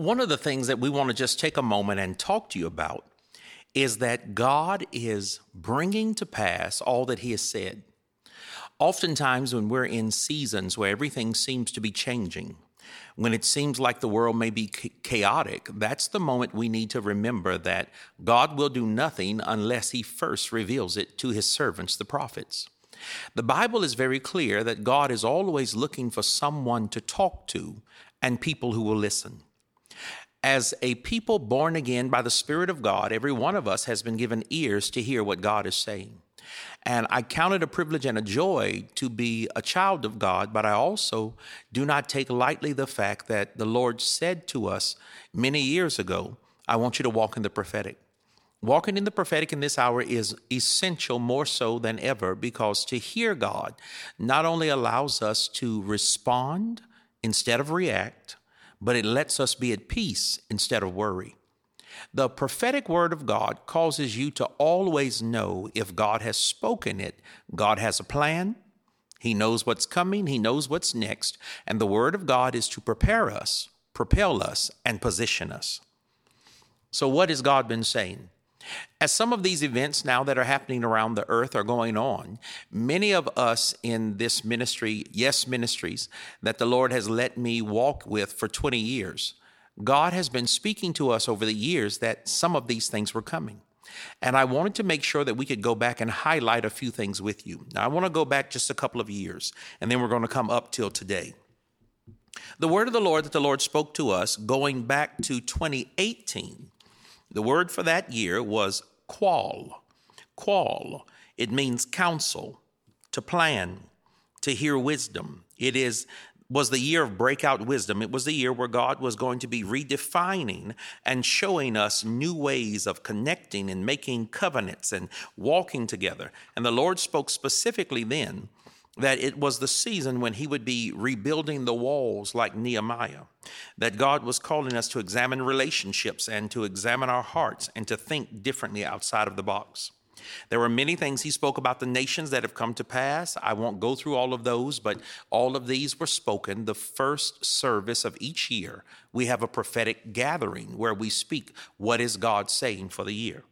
One of the things that we want to just take a moment and talk to you about is that God is bringing to pass all that He has said. Oftentimes, when we're in seasons where everything seems to be changing, when it seems like the world may be chaotic, that's the moment we need to remember that God will do nothing unless He first reveals it to His servants, the prophets. The Bible is very clear that God is always looking for someone to talk to and people who will listen. As a people born again by the Spirit of God, every one of us has been given ears to hear what God is saying. And I count it a privilege and a joy to be a child of God, but I also do not take lightly the fact that the Lord said to us many years ago, I want you to walk in the prophetic. Walking in the prophetic in this hour is essential more so than ever because to hear God not only allows us to respond instead of react, but it lets us be at peace instead of worry. The prophetic word of God causes you to always know if God has spoken it, God has a plan, He knows what's coming, He knows what's next, and the word of God is to prepare us, propel us, and position us. So, what has God been saying? As some of these events now that are happening around the earth are going on, many of us in this ministry, Yes Ministries, that the Lord has let me walk with for 20 years, God has been speaking to us over the years that some of these things were coming. And I wanted to make sure that we could go back and highlight a few things with you. Now, I want to go back just a couple of years, and then we're going to come up till today. The word of the Lord that the Lord spoke to us going back to 2018 the word for that year was qual. Qual. It means counsel, to plan, to hear wisdom. It is was the year of breakout wisdom. It was the year where God was going to be redefining and showing us new ways of connecting and making covenants and walking together. And the Lord spoke specifically then that it was the season when he would be rebuilding the walls like Nehemiah, that God was calling us to examine relationships and to examine our hearts and to think differently outside of the box. There were many things he spoke about the nations that have come to pass. I won't go through all of those, but all of these were spoken. The first service of each year, we have a prophetic gathering where we speak what is God saying for the year.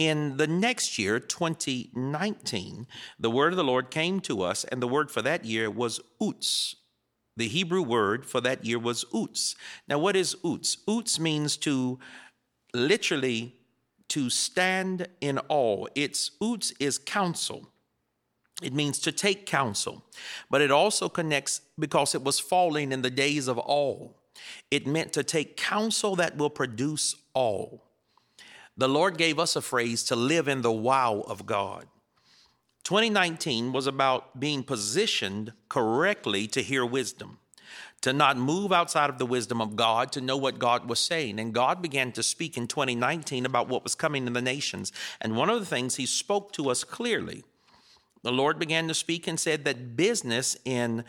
In the next year, 2019, the word of the Lord came to us, and the word for that year was Utz. The Hebrew word for that year was Utz. Now, what is Utz? Utz means to literally to stand in awe. It's Utz is counsel. It means to take counsel, but it also connects because it was falling in the days of all. It meant to take counsel that will produce awe. The Lord gave us a phrase to live in the wow of God. 2019 was about being positioned correctly to hear wisdom, to not move outside of the wisdom of God, to know what God was saying. And God began to speak in 2019 about what was coming in the nations. And one of the things He spoke to us clearly, the Lord began to speak and said that business in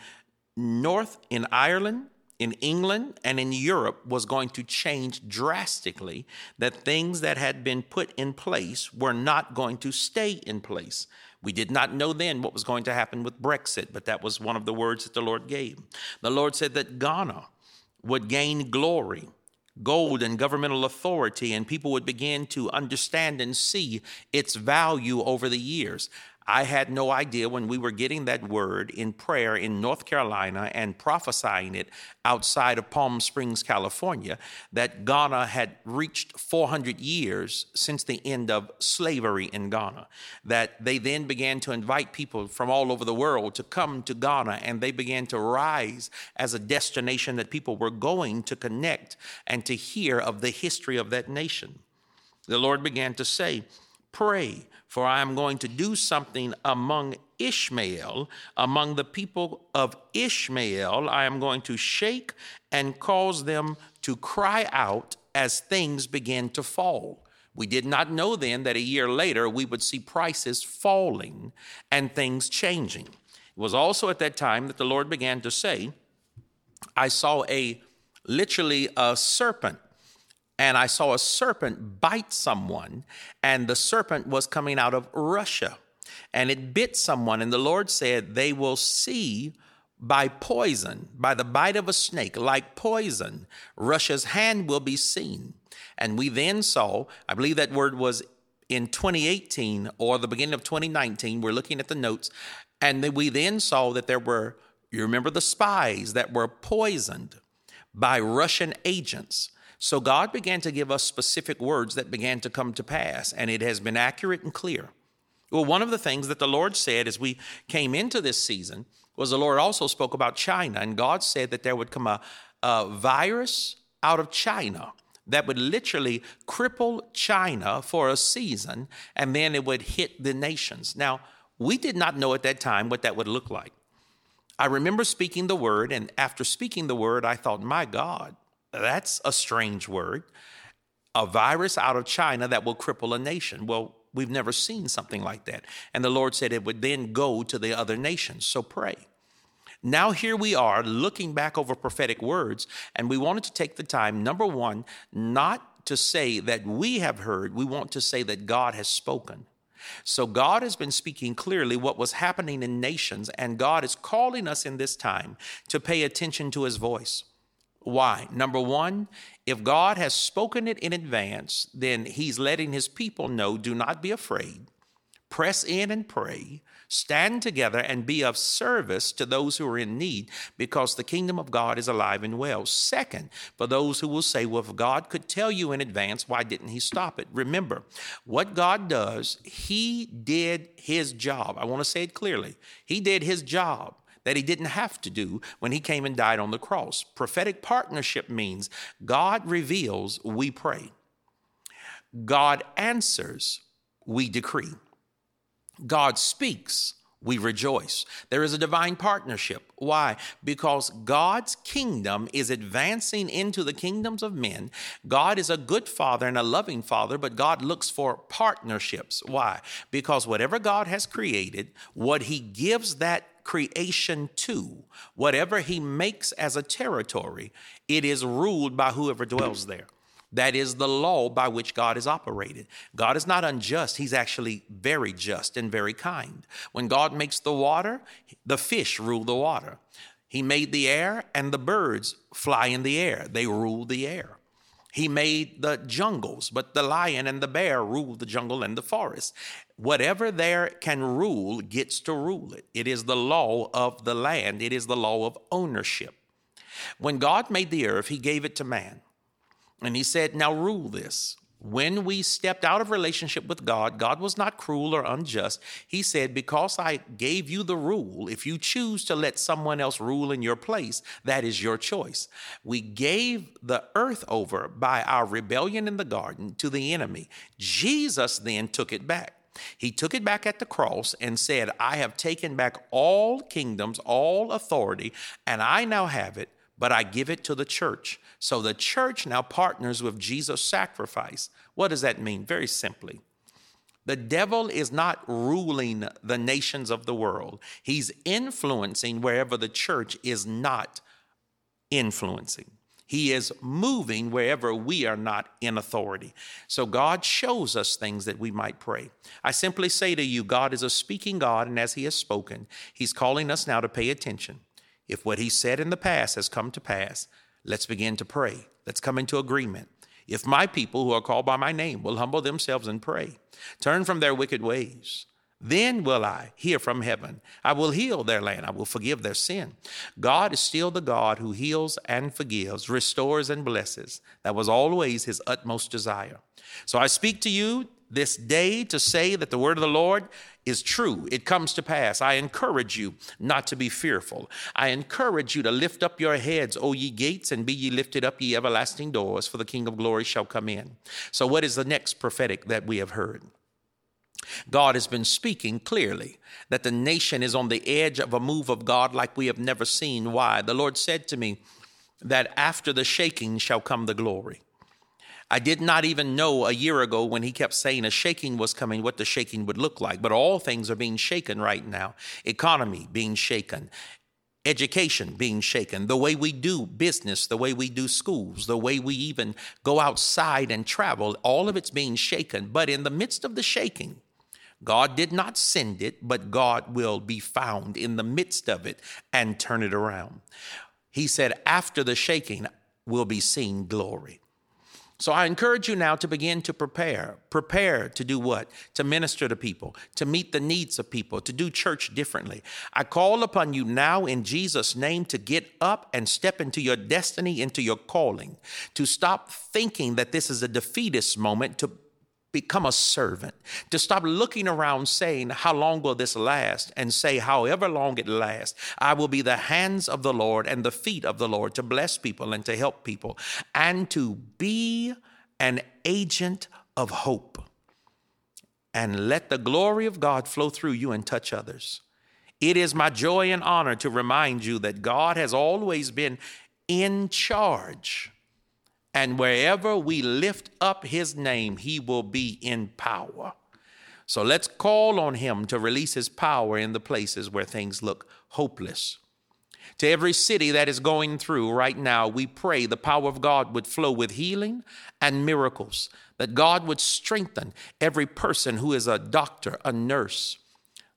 North, in Ireland, in England and in Europe was going to change drastically, that things that had been put in place were not going to stay in place. We did not know then what was going to happen with Brexit, but that was one of the words that the Lord gave. The Lord said that Ghana would gain glory, gold, and governmental authority, and people would begin to understand and see its value over the years. I had no idea when we were getting that word in prayer in North Carolina and prophesying it outside of Palm Springs, California, that Ghana had reached 400 years since the end of slavery in Ghana. That they then began to invite people from all over the world to come to Ghana and they began to rise as a destination that people were going to connect and to hear of the history of that nation. The Lord began to say, Pray for I am going to do something among Ishmael, among the people of Ishmael. I am going to shake and cause them to cry out as things begin to fall. We did not know then that a year later we would see prices falling and things changing. It was also at that time that the Lord began to say, I saw a literally a serpent and I saw a serpent bite someone, and the serpent was coming out of Russia, and it bit someone. And the Lord said, They will see by poison, by the bite of a snake, like poison, Russia's hand will be seen. And we then saw, I believe that word was in 2018 or the beginning of 2019. We're looking at the notes. And we then saw that there were, you remember the spies that were poisoned by Russian agents. So God began to give us specific words that began to come to pass, and it has been accurate and clear. Well, one of the things that the Lord said as we came into this season was the Lord also spoke about China, and God said that there would come a, a virus out of China that would literally cripple China for a season, and then it would hit the nations. Now, we did not know at that time what that would look like. I remember speaking the word, and after speaking the word, I thought, my God, that's a strange word. A virus out of China that will cripple a nation. Well, we've never seen something like that. And the Lord said it would then go to the other nations. So pray. Now, here we are looking back over prophetic words, and we wanted to take the time, number one, not to say that we have heard, we want to say that God has spoken. So, God has been speaking clearly what was happening in nations, and God is calling us in this time to pay attention to his voice. Why? Number one, if God has spoken it in advance, then he's letting his people know do not be afraid, press in and pray, Stand together and be of service to those who are in need because the kingdom of God is alive and well. Second, for those who will say, well, if God could tell you in advance, why didn't he stop it? Remember, what God does, he did his job. I want to say it clearly. He did his job that he didn't have to do when he came and died on the cross. Prophetic partnership means God reveals, we pray. God answers, we decree. God speaks, we rejoice. There is a divine partnership. Why? Because God's kingdom is advancing into the kingdoms of men. God is a good father and a loving father, but God looks for partnerships. Why? Because whatever God has created, what he gives that creation to, whatever he makes as a territory, it is ruled by whoever dwells there. That is the law by which God is operated. God is not unjust. He's actually very just and very kind. When God makes the water, the fish rule the water. He made the air and the birds fly in the air. They rule the air. He made the jungles, but the lion and the bear rule the jungle and the forest. Whatever there can rule gets to rule it. It is the law of the land, it is the law of ownership. When God made the earth, He gave it to man. And he said, Now rule this. When we stepped out of relationship with God, God was not cruel or unjust. He said, Because I gave you the rule, if you choose to let someone else rule in your place, that is your choice. We gave the earth over by our rebellion in the garden to the enemy. Jesus then took it back. He took it back at the cross and said, I have taken back all kingdoms, all authority, and I now have it but I give it to the church. So the church now partners with Jesus' sacrifice. What does that mean? Very simply, the devil is not ruling the nations of the world, he's influencing wherever the church is not influencing. He is moving wherever we are not in authority. So God shows us things that we might pray. I simply say to you, God is a speaking God, and as He has spoken, He's calling us now to pay attention. If what he said in the past has come to pass, let's begin to pray. Let's come into agreement. If my people who are called by my name will humble themselves and pray, turn from their wicked ways, then will I hear from heaven. I will heal their land. I will forgive their sin. God is still the God who heals and forgives, restores and blesses. That was always his utmost desire. So I speak to you this day to say that the word of the Lord is true. It comes to pass. I encourage you not to be fearful. I encourage you to lift up your heads, O ye gates, and be ye lifted up, ye everlasting doors, for the King of glory shall come in. So, what is the next prophetic that we have heard? God has been speaking clearly that the nation is on the edge of a move of God like we have never seen. Why? The Lord said to me that after the shaking shall come the glory. I did not even know a year ago when he kept saying a shaking was coming, what the shaking would look like. But all things are being shaken right now. Economy being shaken, education being shaken, the way we do business, the way we do schools, the way we even go outside and travel, all of it's being shaken. But in the midst of the shaking, God did not send it, but God will be found in the midst of it and turn it around. He said, After the shaking will be seen glory. So I encourage you now to begin to prepare. Prepare to do what? To minister to people, to meet the needs of people, to do church differently. I call upon you now in Jesus' name to get up and step into your destiny, into your calling, to stop thinking that this is a defeatist moment, to become a servant, to stop looking around saying, How long will this last? and say, However long it lasts, I will be the hands of the Lord and the feet of the Lord to bless people and to help people, and to be an agent of hope. And let the glory of God flow through you and touch others. It is my joy and honor to remind you that God has always been in charge and wherever we lift up his name, he will be in power. So let's call on him to release his power in the places where things look hopeless. To every city that is going through right now, we pray the power of God would flow with healing and miracles, that God would strengthen every person who is a doctor, a nurse,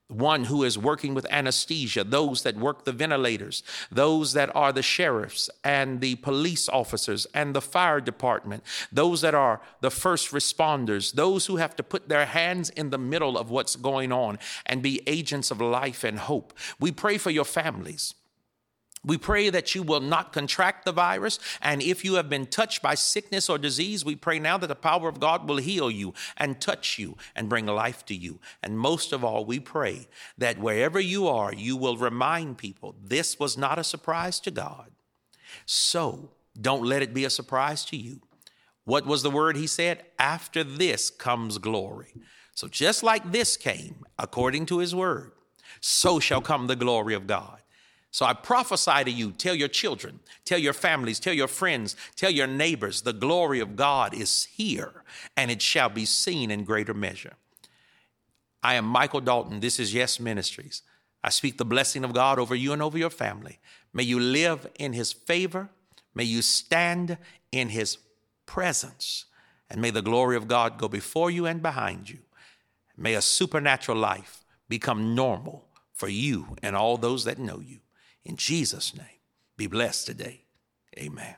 one who is working with anesthesia, those that work the ventilators, those that are the sheriffs and the police officers and the fire department, those that are the first responders, those who have to put their hands in the middle of what's going on and be agents of life and hope. We pray for your families. We pray that you will not contract the virus. And if you have been touched by sickness or disease, we pray now that the power of God will heal you and touch you and bring life to you. And most of all, we pray that wherever you are, you will remind people this was not a surprise to God. So don't let it be a surprise to you. What was the word he said? After this comes glory. So just like this came, according to his word, so shall come the glory of God. So I prophesy to you, tell your children, tell your families, tell your friends, tell your neighbors, the glory of God is here and it shall be seen in greater measure. I am Michael Dalton. This is Yes Ministries. I speak the blessing of God over you and over your family. May you live in his favor. May you stand in his presence. And may the glory of God go before you and behind you. May a supernatural life become normal for you and all those that know you. In Jesus' name, be blessed today. Amen.